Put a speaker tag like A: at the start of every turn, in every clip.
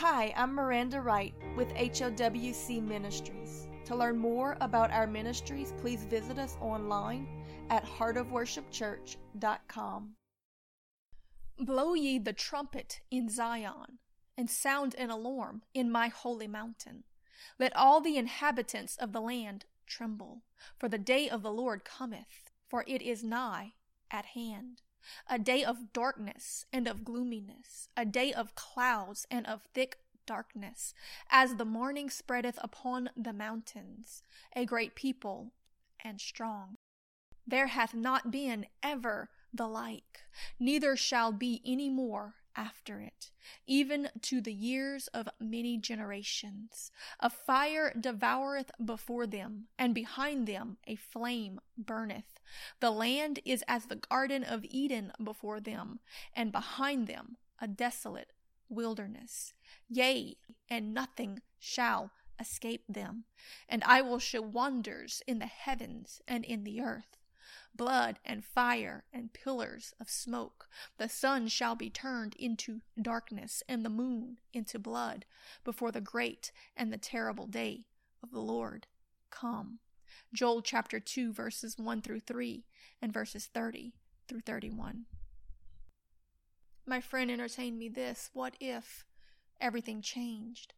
A: Hi, I'm Miranda Wright with HOWC Ministries. To learn more about our ministries, please visit us online at heartofworshipchurch.com.
B: Blow ye the trumpet in Zion, and sound an alarm in my holy mountain. Let all the inhabitants of the land tremble, for the day of the Lord cometh, for it is nigh at hand a day of darkness and of gloominess, a day of clouds and of thick darkness, as the morning spreadeth upon the mountains, a great people and strong. There hath not been ever the like, neither shall be any more after it, even to the years of many generations. A fire devoureth before them, and behind them a flame burneth. The land is as the Garden of Eden before them, and behind them a desolate wilderness. Yea, and nothing shall escape them. And I will show wonders in the heavens and in the earth blood and fire and pillars of smoke. The sun shall be turned into darkness and the moon into blood before the great and the terrible day of the Lord come. Joel chapter 2, verses 1 through 3 and verses 30 through 31. My friend entertained me this what if everything changed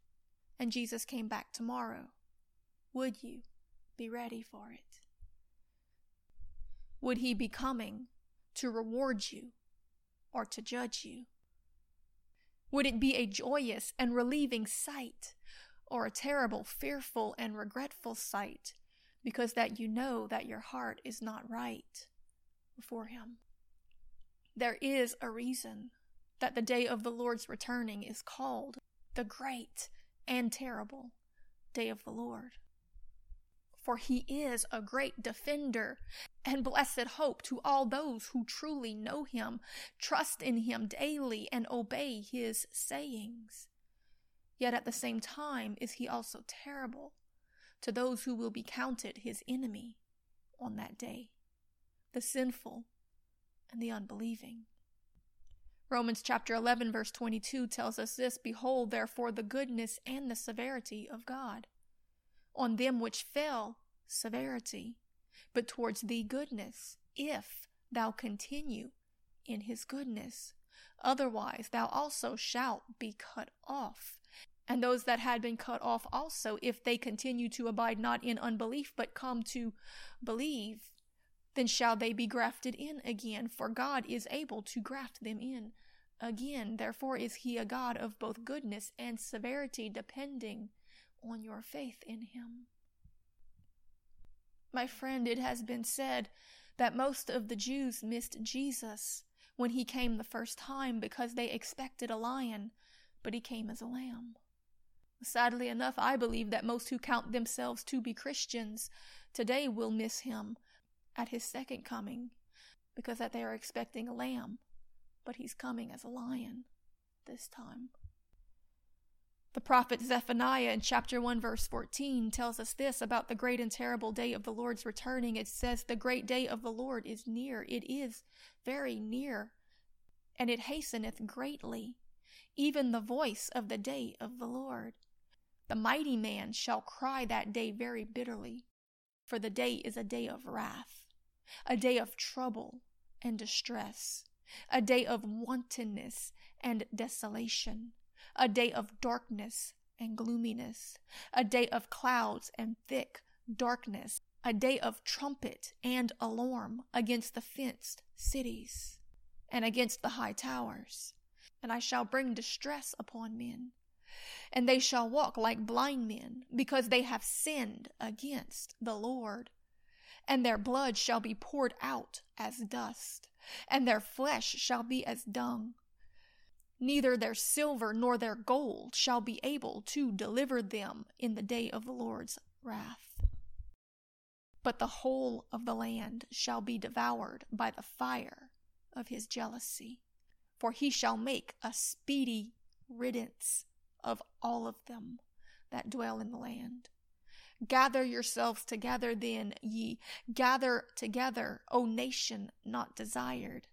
B: and Jesus came back tomorrow? Would you be ready for it? Would he be coming to reward you or to judge you? Would it be a joyous and relieving sight or a terrible, fearful, and regretful sight because that you know that your heart is not right before him? There is a reason that the day of the Lord's returning is called the great and terrible day of the Lord for he is a great defender and blessed hope to all those who truly know him, trust in him daily, and obey his sayings. Yet at the same time is he also terrible to those who will be counted his enemy on that day, the sinful and the unbelieving. Romans chapter 11, verse 22 tells us this Behold, therefore, the goodness and the severity of God on them which fell severity, but towards thee goodness, if thou continue in his goodness. Otherwise thou also shalt be cut off. And those that had been cut off also, if they continue to abide not in unbelief, but come to believe, then shall they be grafted in again, for God is able to graft them in again. Therefore is he a God of both goodness and severity, depending on your faith in him. My friend, it has been said that most of the Jews missed Jesus when he came the first time because they expected a lion, but he came as a lamb. Sadly enough, I believe that most who count themselves to be Christians today will miss him at his second coming because that they are expecting a lamb, but he's coming as a lion this time. The prophet Zephaniah in chapter 1 verse 14 tells us this about the great and terrible day of the Lord's returning. It says, The great day of the Lord is near. It is very near, and it hasteneth greatly, even the voice of the day of the Lord. The mighty man shall cry that day very bitterly, for the day is a day of wrath, a day of trouble and distress, a day of wantonness and desolation a day of darkness and gloominess, a day of clouds and thick darkness, a day of trumpet and alarm against the fenced cities and against the high towers. And I shall bring distress upon men, and they shall walk like blind men, because they have sinned against the Lord. And their blood shall be poured out as dust, and their flesh shall be as dung neither their silver nor their gold shall be able to deliver them in the day of the Lord's wrath. But the whole of the land shall be devoured by the fire of his jealousy, for he shall make a speedy riddance of all of them that dwell in the land. Gather yourselves together then, ye, gather together, O nation not desired,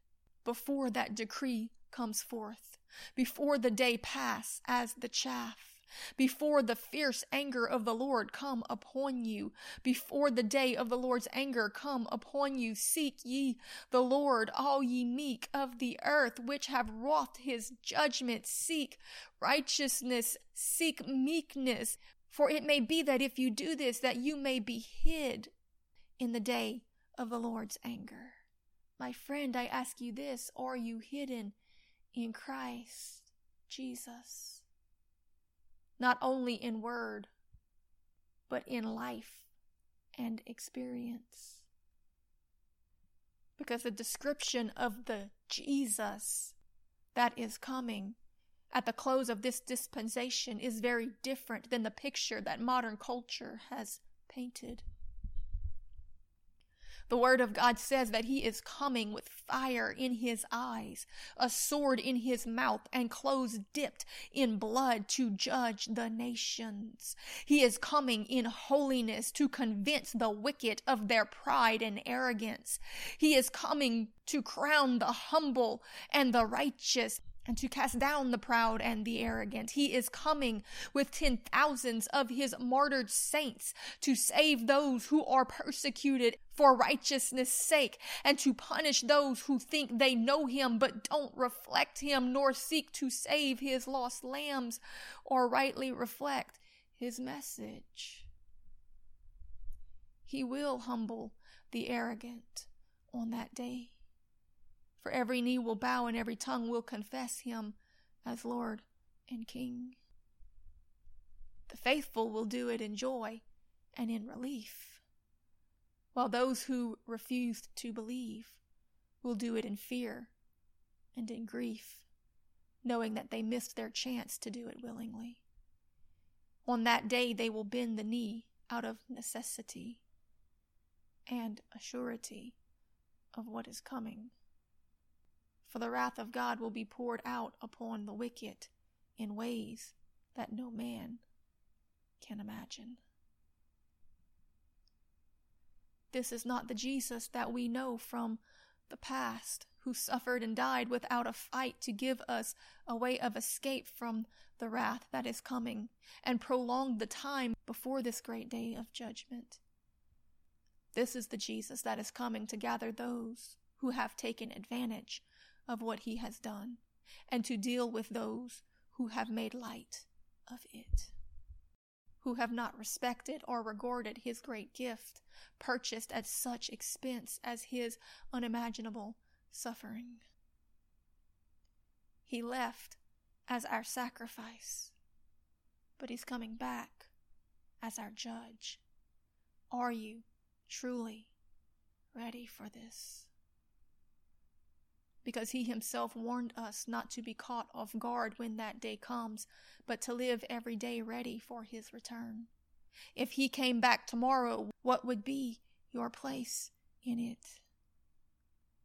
B: before that decree comes forth before the day pass as the chaff before the fierce anger of the Lord come upon you, before the day of the Lord's anger come upon you, seek ye the Lord, all ye meek of the earth, which have wrought his judgment. Seek righteousness, seek meekness, for it may be that if you do this, that you may be hid in the day of the Lord's anger. My friend, I ask you this are you hidden in Christ Jesus? not only in word, but in life and experience. Because the description of the Jesus that is coming at the close of this dispensation is very different than the picture that modern culture has painted. The Word of God says that He is coming with fire in His eyes, a sword in His mouth, and clothes dipped in blood to judge the nations. He is coming in holiness to convince the wicked of their pride and arrogance. He is coming to crown the humble and the righteous and to cast down the proud and the arrogant. He is coming with ten thousands of his martyred saints to save those who are persecuted for righteousness' sake and to punish those who think they know him but don't reflect him nor seek to save his lost lambs or rightly reflect his message. He will humble the arrogant on that day for every knee will bow and every tongue will confess him as Lord and King. The faithful will do it in joy and in relief, while those who refused to believe will do it in fear and in grief, knowing that they missed their chance to do it willingly. On that day they will bend the knee out of necessity and a surety of what is coming for the wrath of God will be poured out upon the wicked in ways that no man can imagine. This is not the Jesus that we know from the past, who suffered and died without a fight to give us a way of escape from the wrath that is coming, and prolonged the time before this great day of judgment. This is the Jesus that is coming to gather those who have taken advantage of what he has done and to deal with those who have made light of it, who have not respected or regarded his great gift, purchased at such expense as his unimaginable suffering. He left as our sacrifice, but he's coming back as our judge. Are you truly ready for this? Because he himself warned us not to be caught off guard when that day comes, but to live every day ready for his return. If he came back tomorrow, what would be your place in it?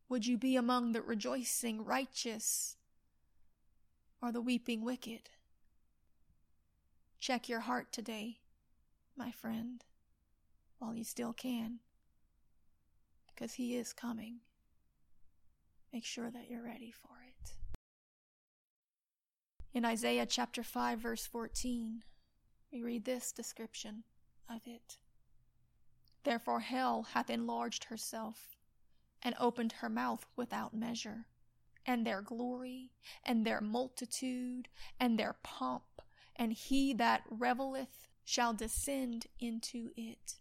B: Would you be among the rejoicing righteous or the weeping wicked? Check your heart today, my friend, while you still can, because he is coming. Make sure that you're ready for it. In Isaiah chapter 5, verse 14, we read this description of it. Therefore, hell hath enlarged herself and opened her mouth without measure, and their glory, and their multitude, and their pomp, and he that revelleth shall descend into it.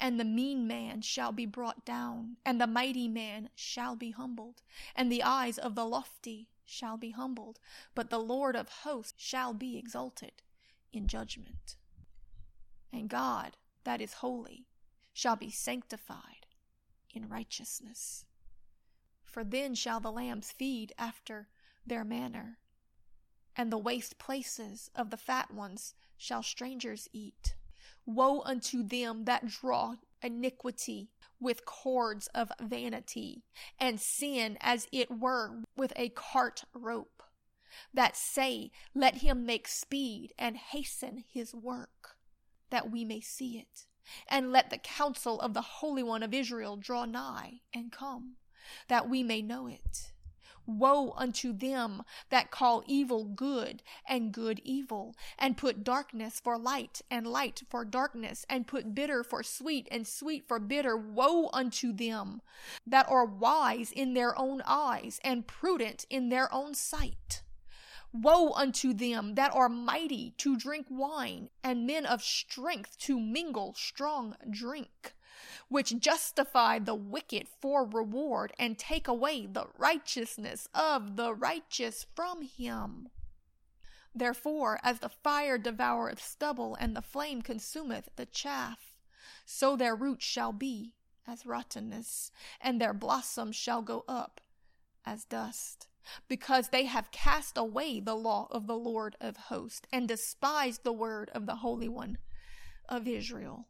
B: And the mean man shall be brought down, and the mighty man shall be humbled, and the eyes of the lofty shall be humbled, but the Lord of hosts shall be exalted in judgment. And God, that is holy, shall be sanctified in righteousness. For then shall the lambs feed after their manner, and the waste places of the fat ones shall strangers eat. Woe unto them that draw iniquity with cords of vanity, and sin as it were with a cart rope, that say, Let him make speed and hasten his work, that we may see it. And let the counsel of the Holy One of Israel draw nigh and come, that we may know it. Woe unto them that call evil good and good evil, and put darkness for light and light for darkness, and put bitter for sweet and sweet for bitter. Woe unto them that are wise in their own eyes and prudent in their own sight. Woe unto them that are mighty to drink wine, and men of strength to mingle strong drink which justify the wicked for reward and take away the righteousness of the righteous from him. Therefore, as the fire devoureth stubble, and the flame consumeth the chaff, so their root shall be as rottenness, and their blossom shall go up as dust, because they have cast away the law of the Lord of hosts, and despised the word of the Holy One of Israel.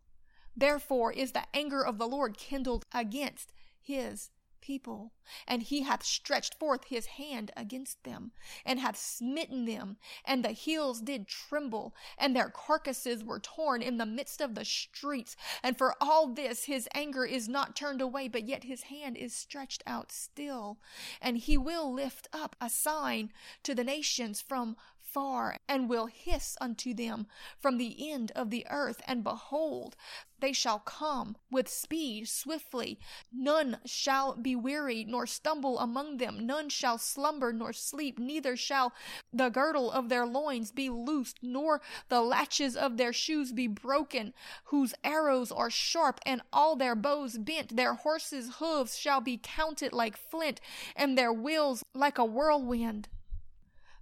B: Therefore is the anger of the Lord kindled against his people, and he hath stretched forth his hand against them, and hath smitten them, and the hills did tremble, and their carcasses were torn in the midst of the streets. And for all this his anger is not turned away, but yet his hand is stretched out still, and he will lift up a sign to the nations from far, and will hiss unto them from the end of the earth. And behold, they shall come with speed swiftly. None shall be weary nor stumble among them. None shall slumber nor sleep. Neither shall the girdle of their loins be loosed, nor the latches of their shoes be broken, whose arrows are sharp and all their bows bent. Their horses' hoofs shall be counted like flint, and their wheels like a whirlwind.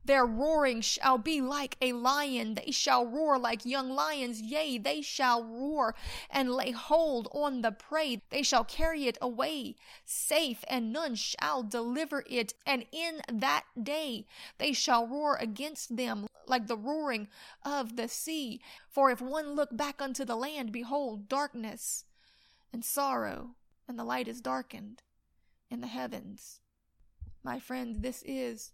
B: Their roaring shall be like a lion. They shall roar like young lions. Yea, they shall roar and lay hold on the prey. They shall carry it away safe, and none shall deliver it. And in that day they shall roar against them like the roaring of the sea. For if one look back unto the land, behold, darkness and sorrow, and the light is darkened in the heavens. My friend, this is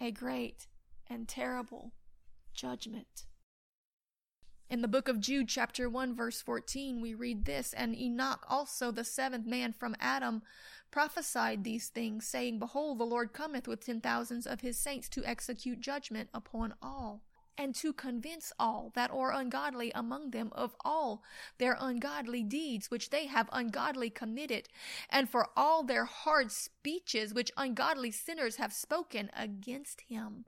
B: a great and terrible judgment. In the book of Jude, chapter 1, verse 14, we read this And Enoch also, the seventh man from Adam, prophesied these things, saying, Behold, the Lord cometh with ten thousands of his saints to execute judgment upon all and to convince all that are ungodly among them of all their ungodly deeds which they have ungodly committed, and for all their hard speeches which ungodly sinners have spoken against him.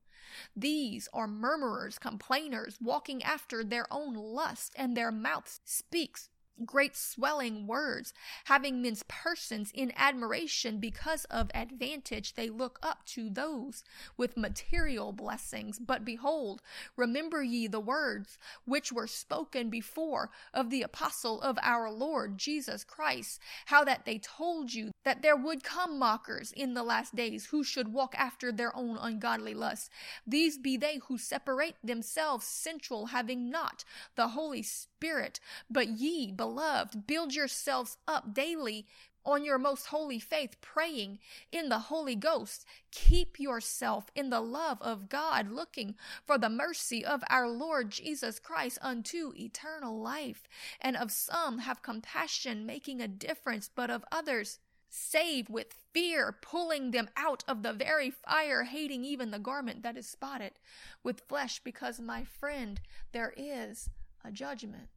B: These are murmurers, complainers, walking after their own lust, and their mouth speaks great swelling words, having men's persons in admiration because of advantage, they look up to those with material blessings. But behold, remember ye the words which were spoken before of the apostle of our Lord Jesus Christ, how that they told you that there would come mockers in the last days who should walk after their own ungodly lusts. These be they who separate themselves sensual, having not the Holy Spirit, but ye, beloved, build yourselves up daily on your most holy faith, praying in the Holy Ghost. Keep yourself in the love of God, looking for the mercy of our Lord Jesus Christ unto eternal life. And of some have compassion, making a difference, but of others save with fear, pulling them out of the very fire, hating even the garment that is spotted with flesh, because, my friend, there is a judgment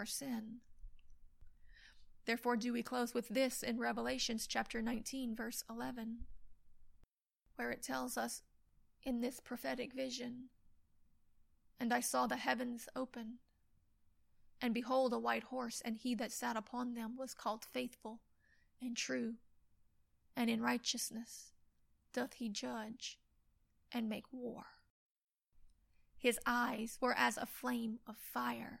B: for sin. Therefore, do we close with this in Revelations chapter 19, verse 11, where it tells us in this prophetic vision And I saw the heavens open, and behold, a white horse, and he that sat upon them was called faithful and true, and in righteousness doth he judge and make war. His eyes were as a flame of fire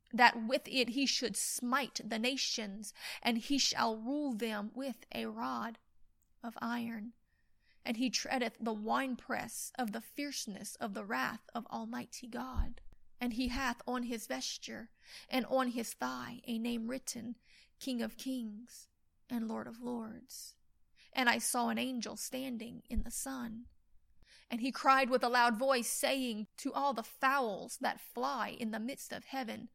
B: that with it he should smite the nations, and he shall rule them with a rod of iron. and he treadeth the winepress of the fierceness of the wrath of Almighty God. And he hath on his vesture and on his thigh a name written, King of Kings and Lord of Lords. And I saw an angel standing in the sun. And he cried with a loud voice, saying to all the fowls that fly in the midst of heaven,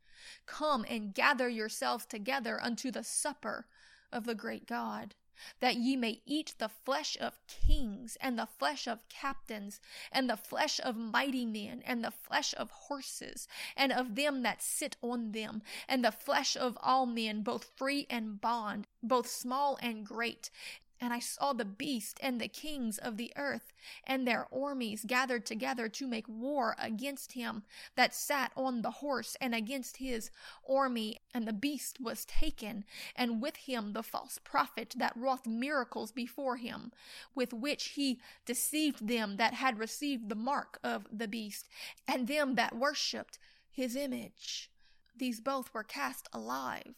B: Come and gather yourselves together unto the supper of the great God that ye may eat the flesh of kings, and the flesh of captains, and the flesh of mighty men, and the flesh of horses, and of them that sit on them, and the flesh of all men, both free and bond, both small and great, and I saw the beast and the kings of the earth and their armies gathered together to make war against him that sat on the horse and against his army. And the beast was taken, and with him the false prophet that wrought miracles before him, with which he deceived them that had received the mark of the beast, and them that worshipped his image. These both were cast alive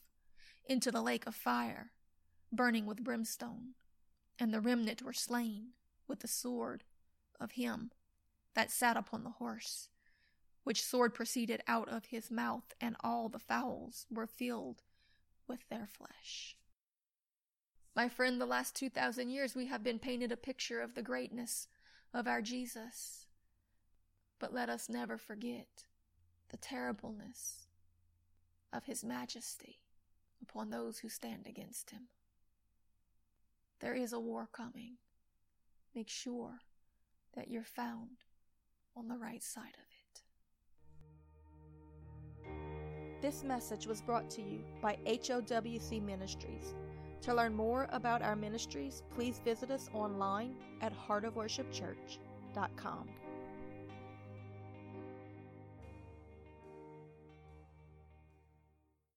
B: into the lake of fire, burning with brimstone and the remnant were slain with the sword of him that sat upon the horse, which sword proceeded out of his mouth, and all the fowls were filled with their flesh. My friend, the last 2,000 years we have been painted a picture of the greatness of our Jesus. But let us never forget the terribleness of his majesty upon those who stand against him. There is a war coming. Make sure that you're found on the right side of
A: it. This message was brought to you by HOWC Ministries. To learn more about our ministries, please visit us online at heartofworshipchurch.com.